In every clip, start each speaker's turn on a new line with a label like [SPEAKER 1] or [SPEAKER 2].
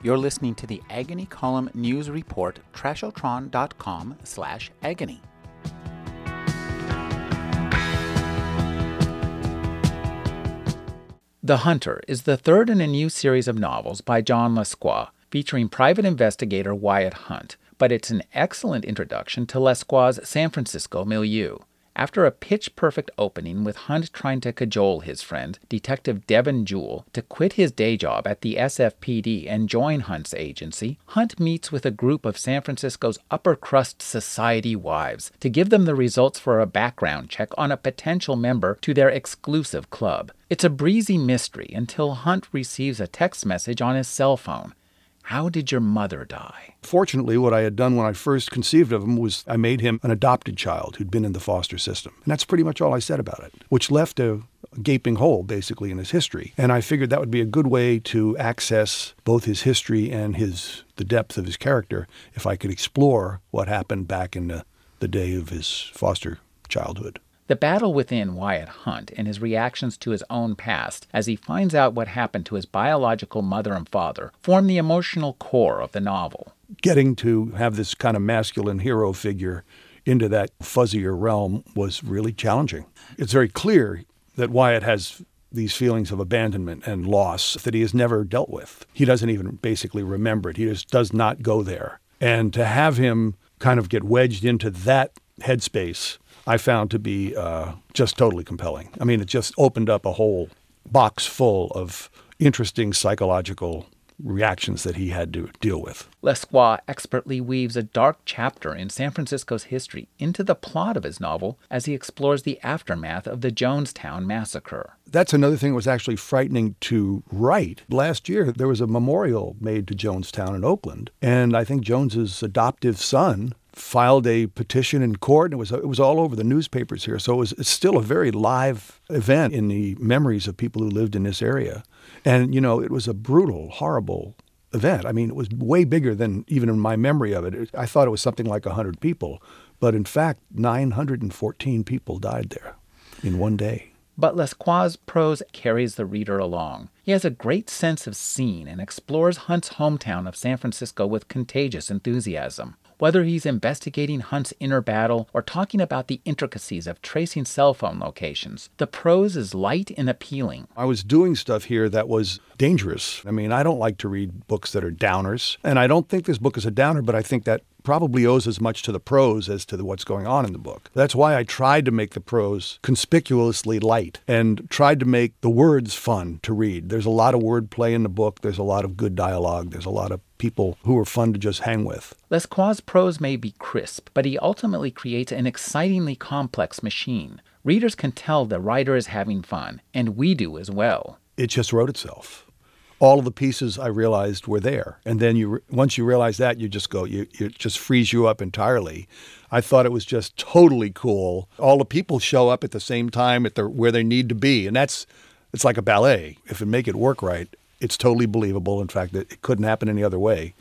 [SPEAKER 1] You're listening to the Agony Column News Report, trashotron.com slash agony. The Hunter is the third in a new series of novels by John Lescroart, featuring private investigator Wyatt Hunt, but it's an excellent introduction to Lescroart's San Francisco milieu. After a pitch perfect opening with Hunt trying to cajole his friend, Detective Devin Juhle, to quit his day job at the SFPD and join Hunt's agency, Hunt meets with a group of San Francisco's upper crust society wives to give them the results for a background check on a potential member to their exclusive club. It's a breezy mystery until Hunt receives a text message on his cell phone. How did your mother die?
[SPEAKER 2] Fortunately, what I had done when I first conceived of him was I made him an adopted child who'd been in the foster system. And that's pretty much all I said about it, which left a gaping hole basically in his history. And I figured that would be a good way to access both his history and his the depth of his character if I could explore what happened back in the, the day of his foster childhood.
[SPEAKER 1] The battle within Wyatt Hunt and his reactions to his own past as he finds out what happened to his biological mother and father form the emotional core of the novel.
[SPEAKER 2] Getting to have this kind of masculine hero figure into that fuzzier realm was really challenging. It's very clear that Wyatt has these feelings of abandonment and loss that he has never dealt with. He doesn't even basically remember it. He just does not go there. And to have him kind of get wedged into that headspace I found to be uh, just totally compelling. I mean, it just opened up a whole box full of interesting psychological reactions that he had to deal with.
[SPEAKER 1] Lescroart expertly weaves a dark chapter in San Francisco's history into the plot of his novel as he explores the aftermath of the Jonestown massacre.
[SPEAKER 2] That's another thing that was actually frightening to write. Last year, there was a memorial made to Jonestown in Oakland, and I think Jones's adoptive son filed a petition in court. And it was it was all over the newspapers here, so it was it's still a very live event in the memories of people who lived in this area. And you know, it was a brutal, horrible event. I mean, it was way bigger than even in my memory of it. I thought it was something like 100 people, but in fact, 914 people died there in one day.
[SPEAKER 1] But Lescroart's prose carries the reader along. He has a great sense of scene and explores Hunt's hometown of San Francisco with contagious enthusiasm. Whether he's investigating Hunt's inner battle or talking about the intricacies of tracing cell phone locations, the prose is light and appealing.
[SPEAKER 2] I was doing stuff here that was dangerous. I mean, I don't like to read books that are downers, and I don't think this book is a downer, but I think that probably owes as much to the prose as to the, what's going on in the book. That's why I tried to make the prose conspicuously light and tried to make the words fun to read. There's a lot of wordplay in the book, there's a lot of good dialogue, there's a lot of people who are fun to just hang with.
[SPEAKER 1] Lescroart's prose may be crisp, but he ultimately creates an excitingly complex machine. Readers can tell the writer is having fun, and we do as well.
[SPEAKER 2] It just wrote itself all of the pieces I realized were there. And then you, once you realize that, you just go, you, it just frees you up entirely. I thought it was just totally cool. All the people show up at the same time at the where they need to be, and that's it's like a ballet. If it make it work right, it's totally believable. In fact, it couldn't happen any other way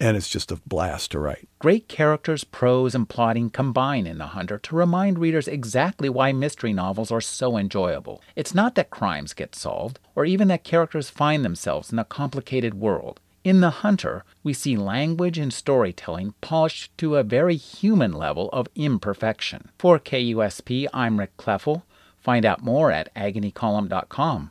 [SPEAKER 2] and it's just a blast to write.
[SPEAKER 1] Great characters, prose, and plotting combine in The Hunter to remind readers exactly why mystery novels are so enjoyable. It's not that crimes get solved, or even that characters find themselves in a complicated world. In The Hunter, we see language and storytelling polished to a very human level of imperfection. For KUSP, I'm Rick Kleffel. Find out more at agonycolumn.com.